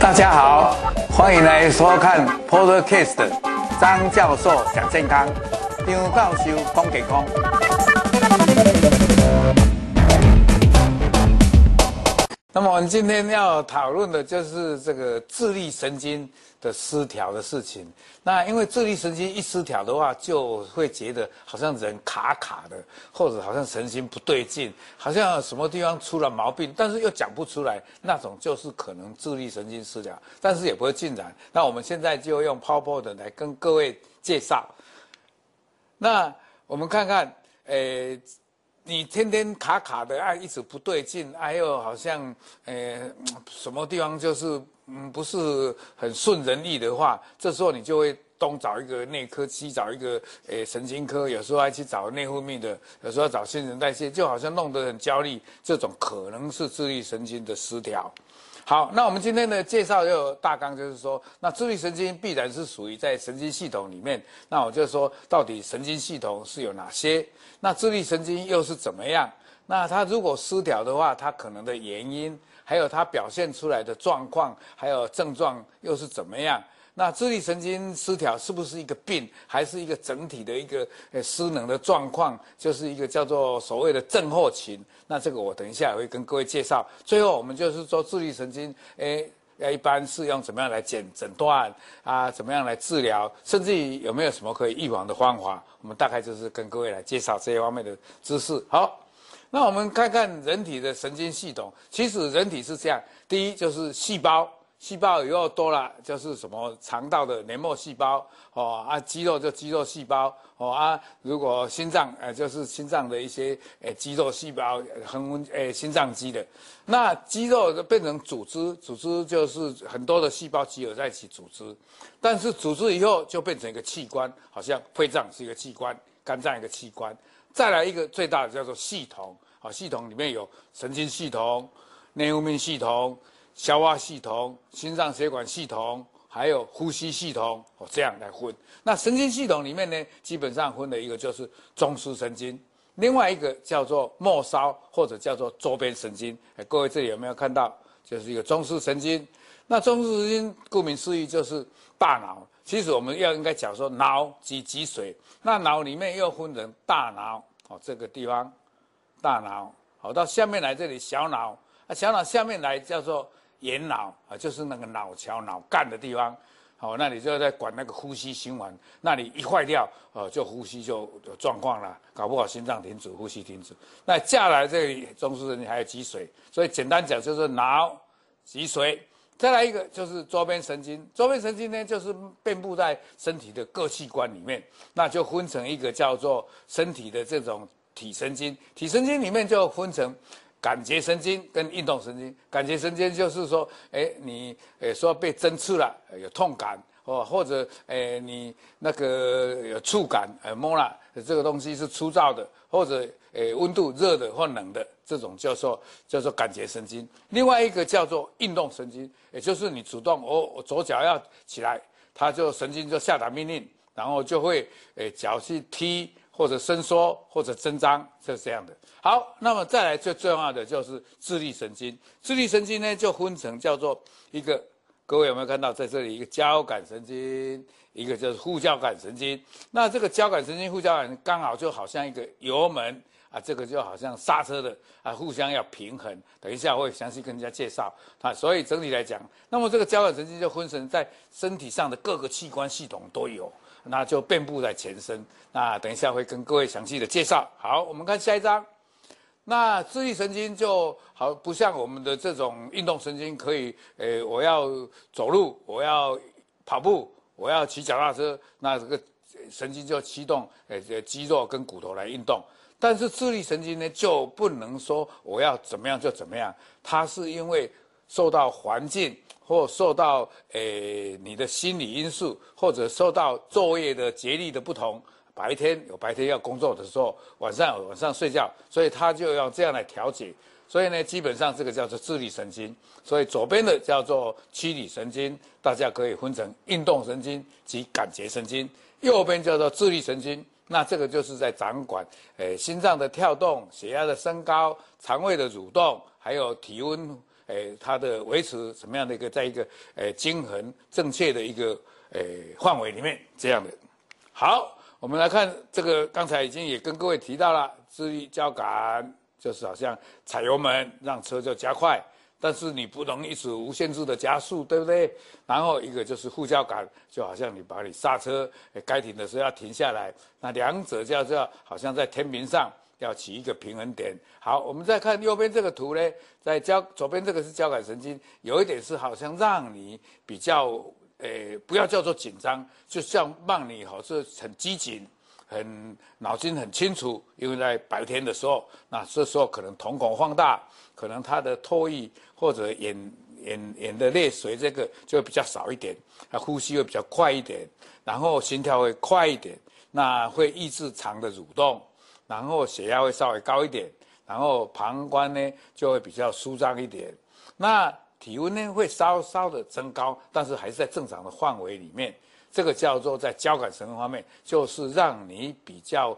大家好，欢迎来收看 Podcast 张教授讲健康，张教授讲健康。那么我们今天要讨论的就是这个自律神经的失调的事情。那因为自律神经一失调的话，就会觉得好像人卡卡的，或者好像神经不对劲，好像什么地方出了毛病，但是又讲不出来，那种就是可能自律神经失调，但是也不会进展。那我们现在就用 PowerPoint 来跟各位介绍。那我们看看，诶。你天天卡卡的，哎，一直不对劲，哎呦，好像，呃，什么地方就是，嗯，不是很顺人意的话，这时候你就会东找一个内科，西找一个，诶，神经科，有时候还去找内分泌的，有时候找新陈代谢，就好像弄得很焦虑，这种可能是自律神经的失调。好，那我们今天的介绍就大纲就是说，那自律神经必然是属于在神经系统里面。那我就说，到底神经系统是有哪些？那自律神经又是怎么样？那它如果失调的话，它可能的原因，还有它表现出来的状况，还有症状又是怎么样？那自律神经失调是不是一个病，还是一个整体的一个呃失能的状况？就是一个叫做所谓的症候群。那这个我等一下也会跟各位介绍。最后我们就是说自律神经，诶，要一般是用怎么样来诊诊断啊？怎么样来治疗？甚至于有没有什么可以预防的方法？我们大概就是跟各位来介绍这些方面的知识。好，那我们看看人体的神经系统。其实人体是这样，第一就是细胞。细胞以后多了，就是什么肠道的黏膜细胞哦啊，肌肉就肌肉细胞哦啊，如果心脏呃就是心脏的一些诶肌肉细胞，横诶心脏肌的，那肌肉就变成组织，组织就是很多的细胞集合在一起组织，但是组织以后就变成一个器官，好像肺脏是一个器官，肝脏一个器官，再来一个最大的叫做系统啊，系统里面有神经系统、内分泌系统。消化系统、心脏血管系统，还有呼吸系统，哦，这样来分。那神经系统里面呢，基本上分了一个就是中枢神经，另外一个叫做末梢或者叫做周边神经。哎，各位这里有没有看到？就是一个中枢神经。那中枢神经顾名思义就是大脑。其实我们要应该讲说脑及脊髓。那脑里面又分成大脑，哦，这个地方大脑，好，到下面来这里小脑，啊，小脑下面来叫做。眼脑啊，就是那个脑桥、脑干的地方，好，那你就在管那个呼吸循环，那你一坏掉，哦，就呼吸就有状况了，搞不好心脏停止、呼吸停止。那下来这里中枢神经还有脊髓，所以简单讲就是脑、脊髓。再来一个就是周边神经，周边神经呢就是遍布在身体的各器官里面，那就分成一个叫做身体的这种体神经，体神经里面就分成。感觉神经跟运动神经，感觉神经就是说，哎，你诶说被针刺了，有痛感，哦，或者诶你那个有触感，呃摸了这个东西是粗糙的，或者诶温度热的或冷的，这种叫做叫做感觉神经。另外一个叫做运动神经，也就是你主动，哦、我左脚要起来，它就神经就下达命令，然后就会诶脚去踢。或者伸缩，或者增张，是这样的。好，那么再来最重要的就是自律神经。自律神经呢，就分成叫做一个，各位有没有看到在这里一个交感神经，一个就是副交感神经。那这个交感神经、副交感刚好就好像一个油门啊，这个就好像刹车的啊，互相要平衡。等一下我会详细跟人家介绍啊。所以整体来讲，那么这个交感神经就分成在身体上的各个器官系统都有。那就遍布在全身。那等一下会跟各位详细的介绍。好，我们看下一张。那自律神经就好不像我们的这种运动神经，可以，诶，我要走路，我要跑步，我要骑脚踏车，那这个神经就启动，诶，肌肉跟骨头来运动。但是自律神经呢，就不能说我要怎么样就怎么样，它是因为受到环境。或受到诶、你的心理因素，或者受到昼夜的节律的不同，白天有白天要工作的时候，晚上有晚上睡觉，所以他就要这样来调节。所以呢，基本上这个叫做自律神经。所以左边的叫做驱理神经，大家可以分成运动神经及感觉神经；右边叫做自律神经，那这个就是在掌管，诶，心脏的跳动、血压的升高、肠胃的蠕动，还有体温，诶，它的维持什么样的一个，在一个诶均衡正确的一个诶范围里面，这样的。好，我们来看这个，刚才已经也跟各位提到了，至于交感就是好像踩油门让车就加快。但是你不能一直无限制的加速，对不对？然后一个就是副交感，就好像你把你刹车，该停的时候要停下来。那两者叫做好像在天平上要起一个平衡点。好，我们再看右边这个图呢，在交左边这个是交感神经，有一点是好像让你比较，诶，不要叫做紧张，就像让你好是很机警。很脑筋很清楚，因为在白天的时候，那这时候可能瞳孔放大，可能他的唾液或者眼眼眼的泪水这个就会比较少一点，他呼吸会比较快一点，然后心跳会快一点，那会抑制肠的蠕动，然后血压会稍微高一点，然后膀胱呢就会比较舒张一点，那体温呢会稍稍的增高，但是还是在正常的范围里面。这个叫做在交感神经方面，就是让你比较，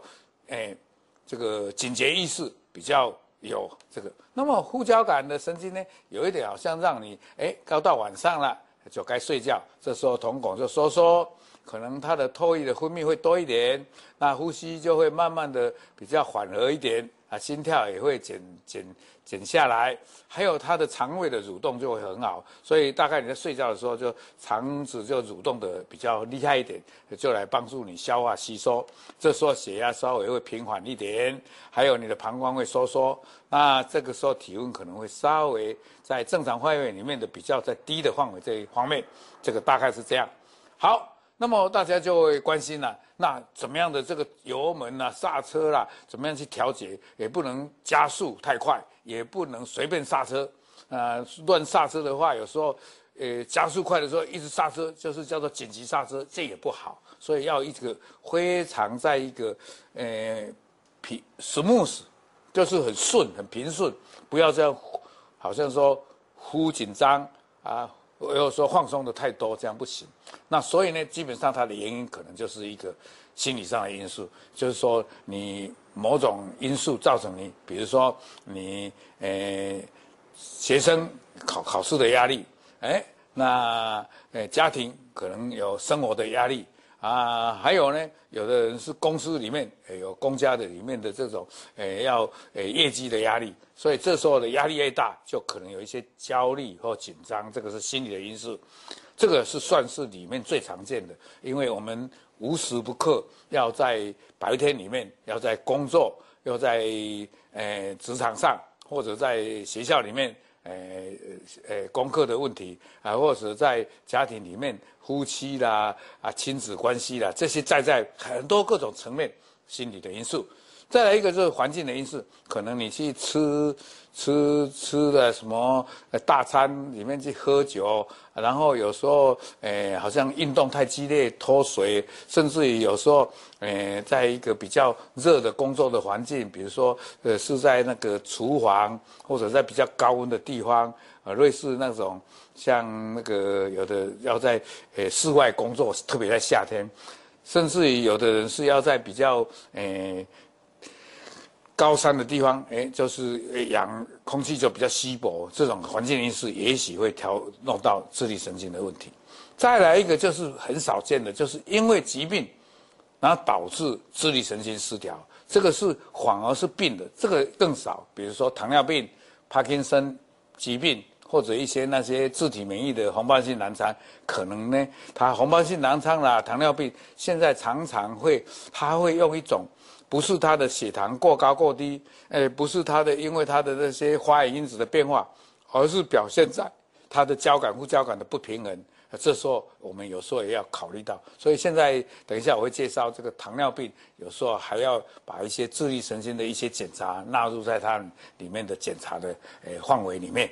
诶，这个警觉意识比较有这个。那么副交感的神经呢，有一点好像让你，诶，到到晚上了就该睡觉，这时候瞳孔就收缩，可能它的唾液的分泌会多一点，那呼吸就会慢慢的比较缓和一点。啊，心跳也会减减减下来，还有它的肠胃的蠕动就会很好，所以大概你在睡觉的时候，就肠子就蠕动的比较厉害一点，就来帮助你消化吸收。这时候血压稍微会平缓一点，还有你的膀胱会收缩，那这个时候体温可能会稍微在正常范围里面的比较在低的范围这一方面，这个大概是这样。好。那么大家就会关心了，那怎么样的这个油门啊、刹车啦、怎么样去调节？也不能加速太快，也不能随便刹车。呃，乱刹车的话，有时候，呃，加速快的时候一直刹车，就是叫做紧急刹车，这也不好。所以要一个非常在一个，呃，平 smooth，就是很顺、很平顺，不要这样，好像说忽紧张啊。我又说放松的太多，这样不行。那所以呢，基本上它的原因可能就是一个心理上的因素，就是说你某种因素造成你，比如说你呃学生考考试的压力，哎，那呃家庭可能有生活的压力。啊，还有呢，有的人是公司里面，有公家的里面的这种，诶，要诶业绩的压力，所以这时候的压力越大，就可能有一些焦虑或紧张，这个是心理的因素，这个是算是里面最常见的，因为我们无时不刻要在白天里面，要在工作，要在诶职场上，或者在学校里面。诶诶，功课的问题啊，或者在家庭里面，夫妻啦啊，亲子关系啦，这些在在很多各种层面心理的因素。再来一个就是环境的因素，可能你去吃吃吃的什么大餐里面去喝酒，然后有时候诶好像运动太激烈脱水，甚至于有时候诶在一个比较热的工作的环境，比如说呃是在那个厨房或者在比较高温的地方，呃类似那种像那个有的要在诶室外工作，特别在夏天，甚至于有的人是要在比较诶。高山的地方，哎，就是氧空气就比较稀薄，这种环境因素也许会调弄到自律神经的问题。再来一个就是很少见的，就是因为疾病，然后导致自律神经失调，这个是反而是病的，这个更少。比如说糖尿病、帕金森疾病，或者一些那些自体免疫的红斑性狼疮，可能呢，它红斑性狼疮啦、糖尿病，现在常常会，它会用一种。不是他的血糖过高过低，诶，不是他的，因为他的那些发炎因子的变化，而是表现在他的交感副交感的不平衡。这时候我们有时候也要考虑到，所以现在等一下我会介绍这个糖尿病，有时候还要把一些自律神经的一些检查纳入在它里面的检查的诶范围里面。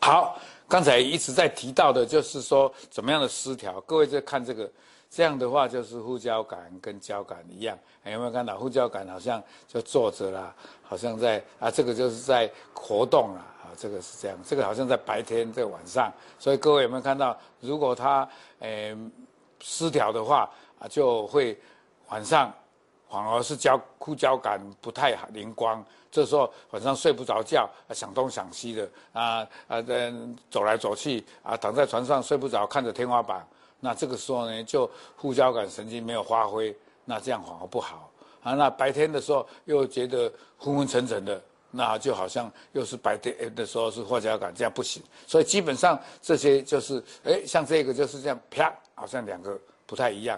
好，刚才一直在提到的就是说怎么样的失调，各位在看这个。这样的话就是副交感跟交感一样，有没有看到？副交感好像就坐着啦，好像在啊，这个就是在活动啦，啊，这个是这样，这个好像在白天，在晚上，所以各位有没有看到，如果它诶失调的话啊，就会晚上反而是交副交感不太灵光，这时候晚上睡不着觉，啊想东想西的啊啊，在走来走去啊，躺在床上睡不着，看着天花板，那这个时候呢，就副交感神经没有发挥，那这样反而不好啊。那白天的时候又觉得昏昏沉沉的。那就好像又是白天的时候是副交感，这样不行。所以基本上这些就是，哎，像这个就是这样，啪，好像两个不太一样。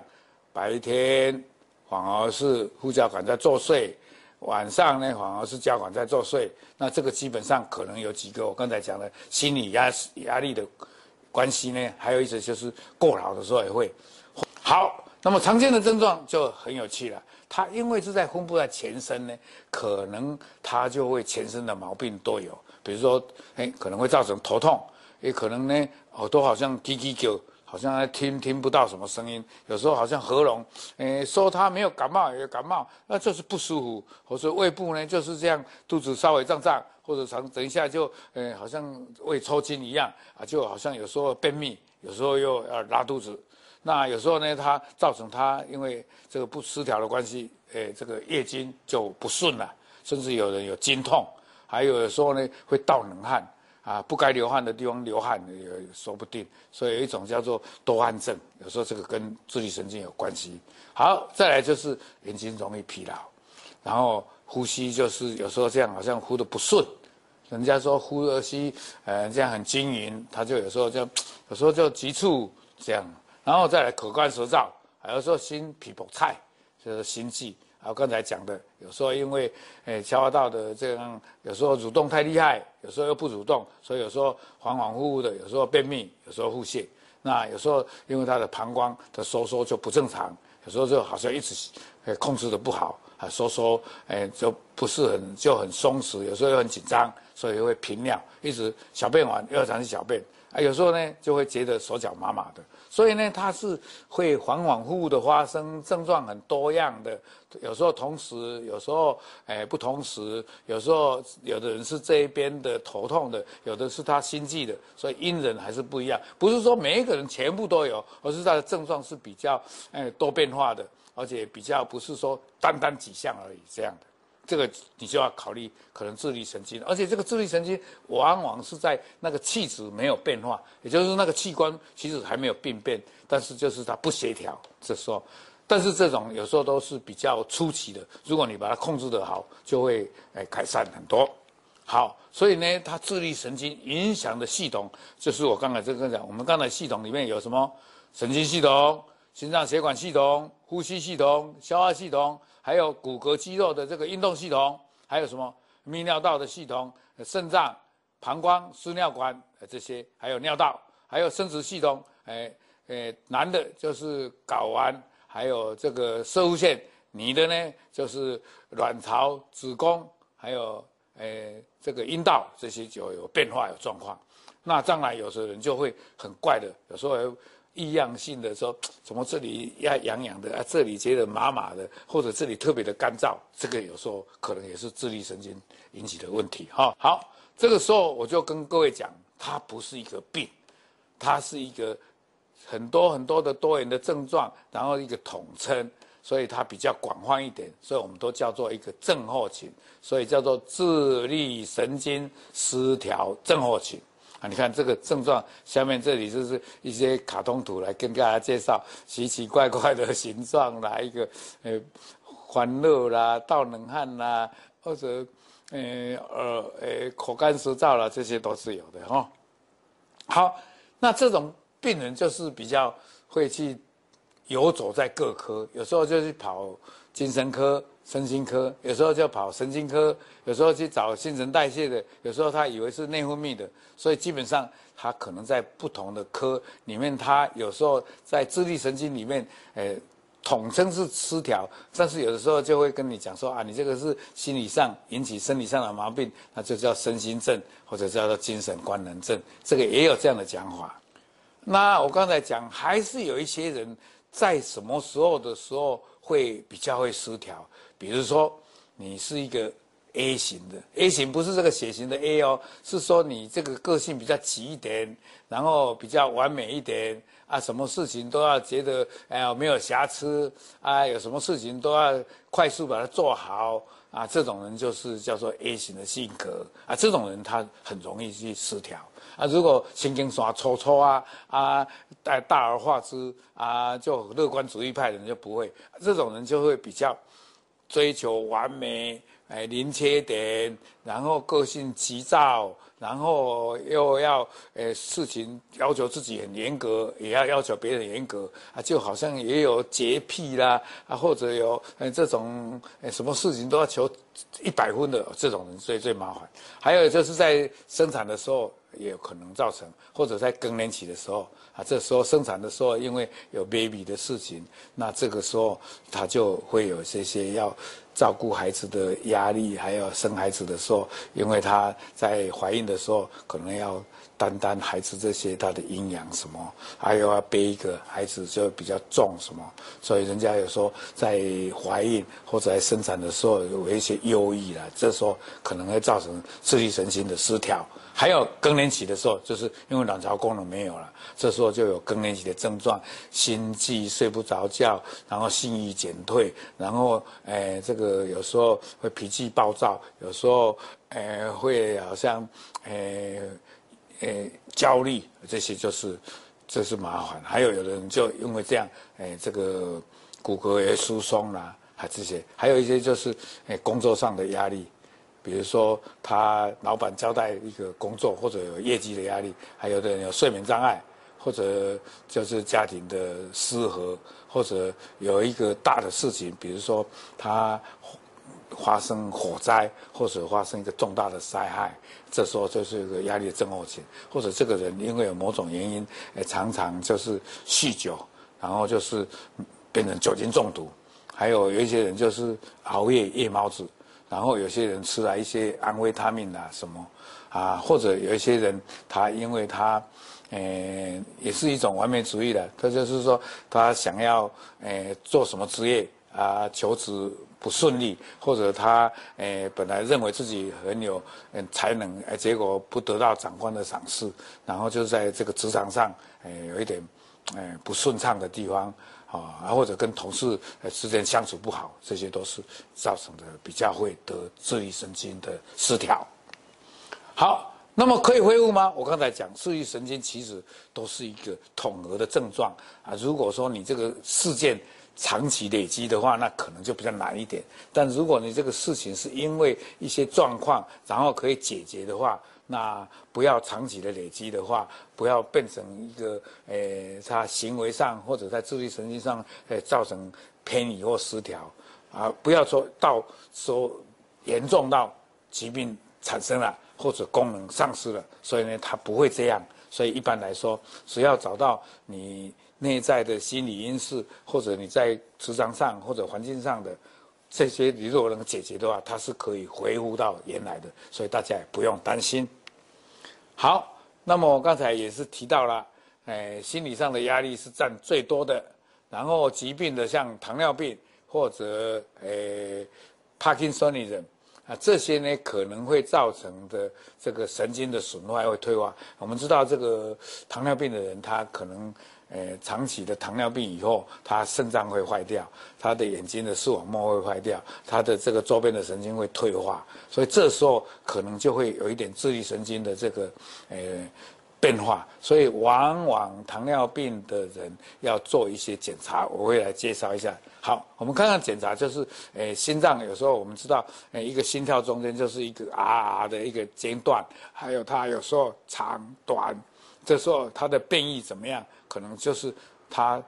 白天反而是副交感在作祟，晚上呢反而是交感在作祟。那这个基本上可能有几个我刚才讲的心理压压力的关系呢，还有一些就是过劳的时候也会。好，那么常见的症状就很有趣了。它因为是在分布在全身呢，可能它就会全身的毛病都有，比如说，哎，可能会造成头痛，也可能呢，耳朵好像叽叽叫，好像听听不到什么声音，有时候好像喉咙，哎，说它没有感冒，也感冒，那就是不舒服，或者胃部呢就是这样，肚子稍微胀胀，或者常等一下就，哎，好像胃抽筋一样，啊，就好像有时候便秘，有时候又要拉肚子。那有时候呢，它造成它因为这个不失调的关系，诶，这个月经就不顺了，甚至有人有经痛，还有的时候呢会盗冷汗，啊，不该流汗的地方流汗也说不定，所以有一种叫做多汗症，有时候这个跟自律神经有关系。好，再来就是眼睛容易疲劳，然后呼吸就是有时候这样好像呼的不顺，人家说呼的吸呃这样很均匀，他就有时候就有时候就急促这样。然后再来口干舌燥，还有时候心脾不菜，就是心悸。还有刚才讲的，有时候因为诶消化道的这样，有时候蠕动太厉害，有时候又不蠕动，所以有时候恍恍惚惚的，有时候便秘，有时候腹泻。那有时候因为他的膀胱的收缩就不正常，有时候就好像一直诶控制的不好啊，收缩诶就不是很就很松弛，有时候又很紧张，所以会频尿，一直小便完又要想去小便。啊，有时候呢就会觉得手脚麻麻的，所以呢它是会恍恍惚惚的发生，症状很多样的，有时候同时，有时候诶不同时，有时候有的人是这一边的头痛的，有的是他心悸的，所以因人还是不一样，不是说每一个人全部都有，而是他的症状是比较诶多变化的，而且比较不是说单单几项而已这样的。这个你就要考虑可能自律神经，而且这个自律神经往往是在那个气质没有变化，也就是那个器官其实还没有病变，但是就是它不协调，这时候，但是这种有时候都是比较初期的，如果你把它控制得好，就会诶改善很多。好，所以呢，它自律神经影响的系统，就是我刚才这个讲，我们刚才系统里面有什么神经系统、心脏血管系统、呼吸系统、消化系统。还有骨骼肌肉的这个运动系统，还有什么泌尿道的系统、肾脏、膀胱、输尿管这些，还有尿道，还有生殖系统，哎哎，男的就是睾丸，还有这个摄护腺，女的呢就是卵巢、子宫，还有哎这个阴道，这些就有变化有状况。那将来有的人就会很怪的，有时候。异样性的说，怎么这里要痒痒的啊？这里觉得麻麻的，或者这里特别的干燥，这个有时候可能也是自律神经引起的问题。哈，好，这个时候我就跟各位讲，它不是一个病，它是一个很多很多的多元的症状，然后一个统称，所以它比较广泛一点，所以我们都叫做一个症候群，所以叫做自律神经失调症候群。啊，你看这个症状，下面这里就是一些卡通图来跟大家介绍奇奇怪怪的形状啦，一个呃欢乐啦、盗冷汗啦，或者呃呃呃口干舌燥啦，这些都是有的哈、哦。好，那这种病人就是比较会去游走在各科，有时候就去跑精神科。身心科有时候就跑神经科，有时候去找新陈代谢的，有时候他以为是内分泌的，所以基本上他可能在不同的科里面，他有时候在自律神经里面，呃，统称是失调，但是有的时候就会跟你讲说啊，你这个是心理上引起生理上的毛病，那就叫身心症或者叫做精神官能症，这个也有这样的讲法。那我刚才讲，还是有一些人在什么时候的时候会比较会失调。比如说，你是一个 A 型的，A 型不是这个血型的 A 哦，是说你这个个性比较急一点，然后比较完美一点啊，什么事情都要觉得哎呀没有瑕疵啊，有什么事情都要快速把它做好啊，这种人就是叫做 A 型的性格啊，这种人他很容易去失调啊。如果神经耍抽抽啊啊，大大而化之啊，就乐观主义派的人就不会，这种人就会比较追求完美，哎，零缺点，然后个性急躁。然后又要呃事情要求自己很严格，也要要求别人严格啊，就好像也有洁癖啦啊，或者有呃这种呃什么事情都要求一百分的这种人最最麻烦。还有就是在生产的时候也有可能造成，或者在更年期的时候啊，这时候生产的时候因为有 baby 的事情，那这个时候他就会有这些要。照顾孩子的压力，还有生孩子的时候，因为她在怀孕的时候，可能要担当孩子这些他的营养什么，还有要背一个孩子就比较重什么，所以人家有说在怀孕或者在生产的时候有一些忧郁了，这时候可能会造成自律神经的失调。还有更年期的时候，就是因为卵巢功能没有了，这时候就有更年期的症状，心悸、睡不着觉，然后性欲减退，然后诶这个有时候会脾气暴躁，有时候诶会好像诶诶焦虑，这些就是这是麻烦。还有有人就因为这样，诶这个骨骼也疏松啦，还这些，还有一些就是诶工作上的压力。比如说，他老板交代一个工作，或者有业绩的压力，还有的人有睡眠障碍，或者就是家庭的失和，或者有一个大的事情，比如说他发生火灾，或者发生一个重大的灾害，这时候就是一个压力的症候群，或者这个人因为有某种原因，常常就是酗酒，然后就是变成酒精中毒，还有有一些人就是熬夜夜猫子。然后有些人吃了一些安维他命啊什么，啊，或者有一些人他因为他，呃，也是一种完美主义的，他就是说他想要呃做什么职业啊，求职不顺利，或者他呃本来认为自己很有嗯才能，呃结果不得到长官的赏识，然后就在这个职场上呃有一点呃不顺畅的地方。啊，或者跟同事之间相处不好，这些都是造成的比较会得自律神经的失调。好，那么可以恢复吗？我刚才讲自律神经其实都是一个统合的症状啊。如果说你这个事件长期累积的话，那可能就比较难一点。但如果你这个事情是因为一些状况，然后可以解决的话，那不要长期的累积的话，不要变成一个，诶，他行为上或者在自律神经上，诶，造成偏移或失调，啊，不要说到说严重到疾病产生了或者功能丧失了，所以呢，他不会这样。所以一般来说，只要找到你内在的心理因素，或者你在职场上或者环境上的这些，你如果能解决的话，它是可以恢复到原来的，所以大家也不用担心。好，那么我刚才也是提到了，哎，心理上的压力是占最多的，然后疾病的像糖尿病或者诶帕金森的人啊，这些呢可能会造成的这个神经的损坏会退化。我们知道这个糖尿病的人，他可能。呃，长期的糖尿病以后，他肾脏会坏掉，他的眼睛的视网膜会坏掉，他的这个周边的神经会退化，所以这时候可能就会有一点自律神经的这个呃变化，所以往往糖尿病的人要做一些检查，我会来介绍一下。好，我们看看检查，就是呃心脏有时候我们知道，呃一个心跳中间就是一个啊啊的一个间断，还有它有时候长短，这时候它的变异怎么样？可能就是它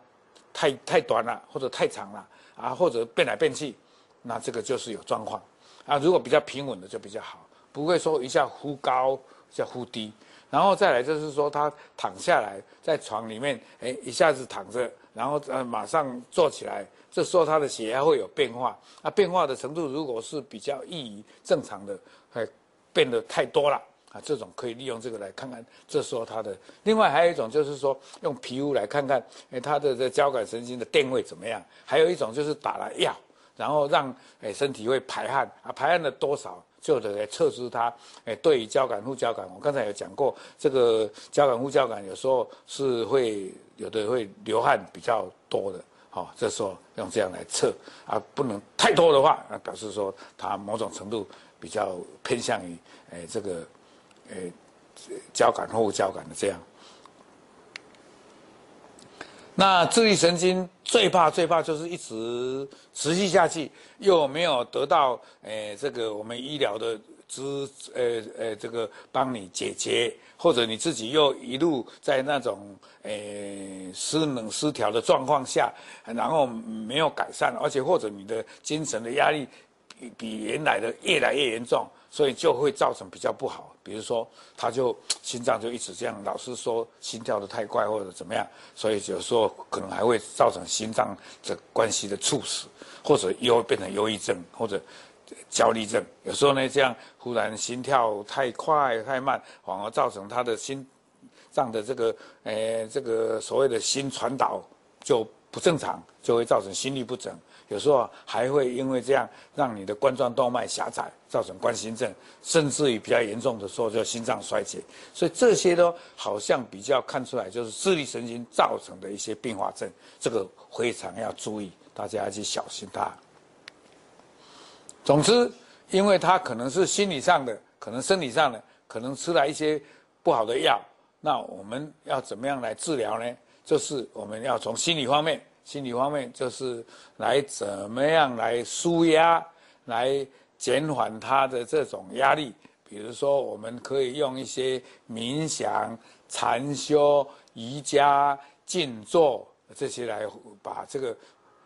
太太短了，或者太长了啊，或者变来变去，那这个就是有状况啊。如果比较平稳的就比较好，不会说一下忽高一下忽低。然后再来就是说，他躺下来在床里面，哎，一下子躺着，然后呃马上坐起来，这时候他的血压会有变化啊。变化的程度如果是比较异于正常的，哎，变得太多了。啊，这种可以利用这个来看看，这时候它的另外还有一种就是说用皮肤来看看，诶，它的这交感神经的电位怎么样？还有一种就是打了药，然后让诶身体会排汗啊，排汗的多少，就得来测试它。哎，对于交感、副交感，我刚才有讲过，这个交感、副交感有时候是会有的会流汗比较多的，好，这时候用这样来测啊，不能太多的话，那表示说它某种程度比较偏向于哎这个哎交感或副交感的这样。那自律神经最怕最怕就是一直持续下去，又没有得到诶、这个我们医疗的支呃呃这个帮你解决，或者你自己又一路在那种、呃、失能失调的状况下，然后没有改善，而且或者你的精神的压力比比原来的越来越严重。所以就会造成比较不好，比如说他就心脏就一直这样，老是说心跳得太快或者怎么样，所以有时候可能还会造成心脏这关系的猝死，或者又变成忧郁症或者焦虑症。有时候呢，这样忽然心跳太快太慢，反而造成他的心脏的这个呃这个所谓的心传导就不正常，就会造成心律不整。有时候还会因为这样让你的冠状动脉狭窄，造成冠心症，甚至于比较严重的时候就心脏衰竭。所以这些都好像比较看出来就是自律神经造成的一些并发症，这个非常要注意，大家要去小心它。总之，因为他可能是心理上的，可能生理上的，可能吃了一些不好的药，那我们要怎么样来治疗呢？就是我们要从心理方面。心理方面就是来怎么样来舒压，来减缓他的这种压力。比如说，我们可以用一些冥想、禅修、瑜伽、静坐这些来把这个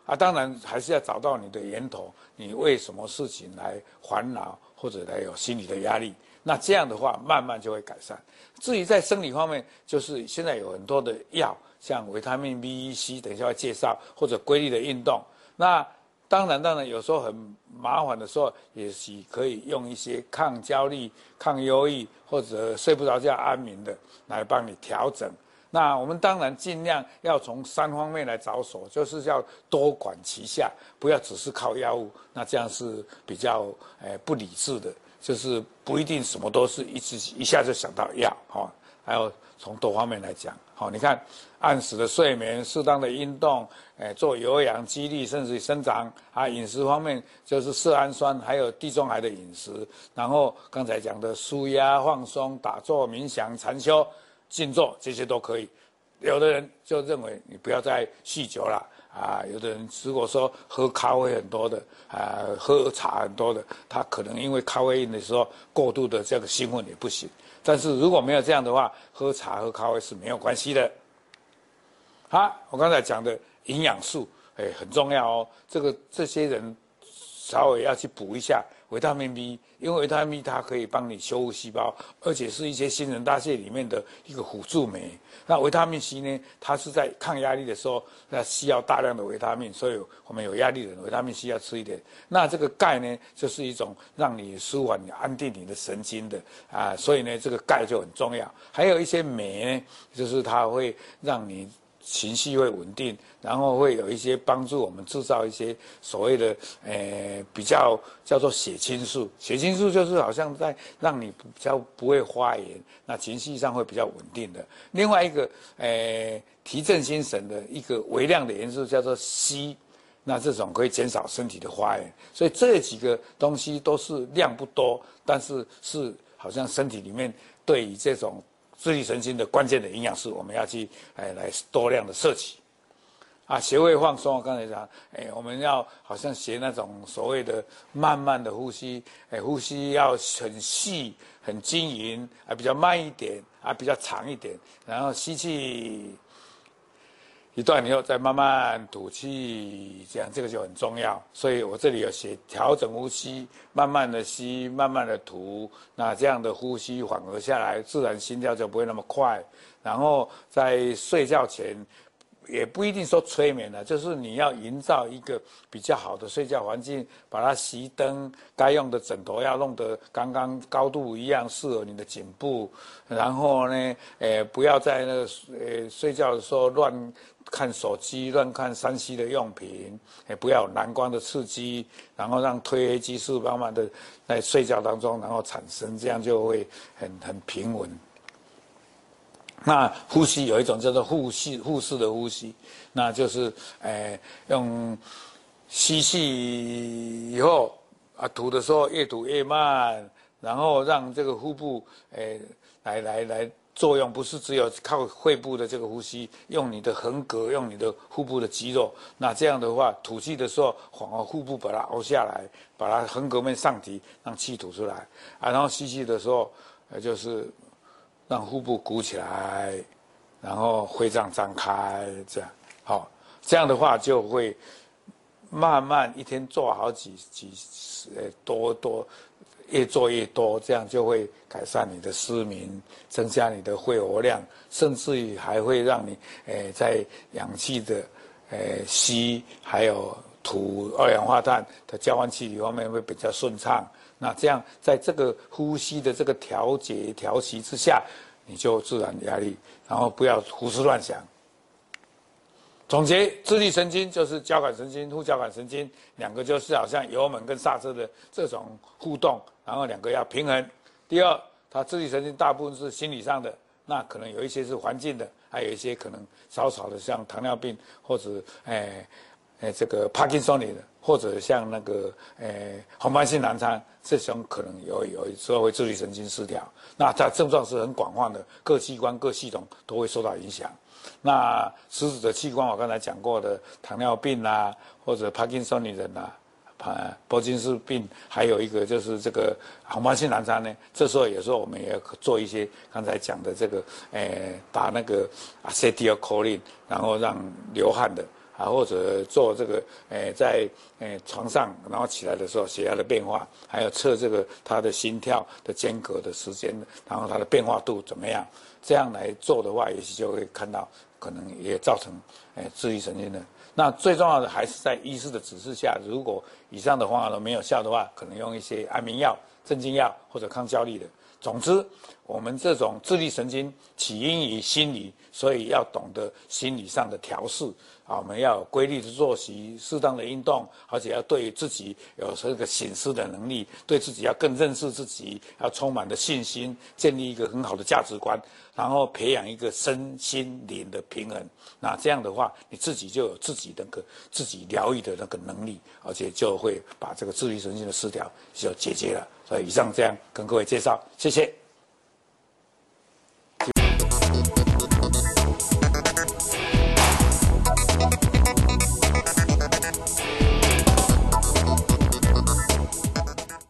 啊，当然还是要找到你的源头，你为什么事情来烦恼或者来有心理的压力？那这样的话，慢慢就会改善。至于在生理方面，就是现在有很多的药。像维他命 B、E C，等一下会介绍，或者规律的运动。那当然，当然有时候很麻烦的时候，也许可以用一些抗焦虑、抗忧郁，或者睡不着觉安眠的来帮你调整。那我们当然尽量要从三方面来着手，就是要多管齐下，不要只是靠药物。那这样是比较诶不理智的，就是不一定什么都是一直一下就想到药哈。还有从多方面来讲，好，你看。按时的睡眠，适当的运动，诶，做有氧肌力，甚至于生长啊。饮食方面就是色氨酸，还有地中海的饮食。然后刚才讲的舒压、放松、打坐、冥想、禅修、静坐，这些都可以。有的人就认为你不要再酗酒了啊。有的人如果说喝咖啡很多的啊，喝茶很多的，他可能因为咖啡因的时候过度的这个兴奋也不行。但是如果没有这样的话，喝茶喝咖啡是没有关系的。好，我刚才讲的营养素，哎，很重要哦。这个这些人稍微要去补一下维他命 B，因为维他命 B 它可以帮你修复细胞，而且是一些新陈代谢里面的一个辅助酶。那维他命 C 呢，它是在抗压力的时候，那需要大量的维他命，所以我们有压力的人，维他命 C 要吃一点。那这个钙呢，就是一种让你舒缓、你安定你的神经的啊，所以呢，这个钙就很重要。还有一些镁呢，就是它会让你。情绪会稳定，然后会有一些帮助我们制造一些所谓的呃比较叫做血清素。血清素就是好像在让你比较不会发炎，那情绪上会比较稳定的。另外一个呃提振心神的一个微量的元素叫做硒，那这种可以减少身体的发炎。所以这几个东西都是量不多，但是是好像身体里面对于这种。自力神经的关键的营养素，我们要去哎来多量的摄取，啊，学会放松。我刚才讲，哎，我们要好像学那种所谓的慢慢的呼吸，哎，呼吸要很细、很均匀，啊，比较慢一点，啊，比较长一点，然后吸气。一段以后再慢慢吐气，这样这个就很重要。所以我这里有写调整呼吸，慢慢的吸，慢慢的吐。那这样的呼吸缓和下来，自然心跳就不会那么快。然后在睡觉前，也不一定说催眠了，就是你要营造一个比较好的睡觉环境，把它熄灯，该用的枕头要弄得刚刚高度一样，适合你的颈部。然后呢，诶，不要在那个诶睡觉的时候乱看手机、乱看三 C 的用品，也不要有蓝光的刺激，然后让褪黑激素慢慢的在睡觉当中然后产生，这样就会很很平稳。那呼吸有一种叫做腹式腹式的呼吸，那就是诶、呃、用吸气以后啊吐的时候越吐越慢，然后让这个腹部诶、呃、来来来作用，不是只有靠肺部的这个呼吸，用你的横膈，用你的腹部的肌肉，那这样的话吐气的时候，反而腹部把它凹下来，把它横膈面上提，让气吐出来啊，然后吸气的时候呃就是。让腹部鼓起来，然后肺脏张开，这样好，这样的话就会慢慢一天做好几几呃多多，越做越多，这样就会改善你的失眠，增加你的肺活量，甚至于还会让你诶在氧气的诶吸还有吐二氧化碳的交换气体方面会比较顺畅。那这样，在这个呼吸的这个调节调息之下，你就自然压力，然后不要胡思乱想。总结，自律神经就是交感神经、副交感神经两个，就是好像油门跟刹车的这种互动，然后两个要平衡。第二，它自律神经大部分是心理上的，那可能有一些是环境的，还有一些可能少少的像糖尿病或者哎。哎，这个帕金森的，或者像那个诶红斑性狼疮，这种可能有有时候会自律神经失调。那它症状是很广泛的，各器官各系统都会受到影响。那食指的器官，我刚才讲过的糖尿病啊，或者帕金森的人呐，啊，柏金氏病，还有一个就是这个红斑性狼疮呢。这时候有时候我们也要做一些刚才讲的这个，哎，打那个阿塞蒂尔科林，然后让流汗的。啊，或者做这个，诶、在诶、床上，然后起来的时候，血压的变化，还有测这个他的心跳的间隔的时间，然后它的变化度怎么样？这样来做的话，也许就会看到，可能也造成诶自律神经的。那最重要的还是在医师的指示下，如果以上的方法都没有效的话，可能用一些安眠药、镇静药或者抗焦虑的。总之，我们这种自律神经起因于心理，所以要懂得心理上的调适。啊，我们要有规律的作息，适当的运动，而且要对自己有这个醒思的能力，对自己要更认识自己，要充满的信心，建立一个很好的价值观，然后培养一个身心灵的平衡。那这样的话，你自己就有自己那个自己疗愈的那个能力，而且就会把这个自律神经的失调就解决了。所以以上这样跟各位介绍，谢谢。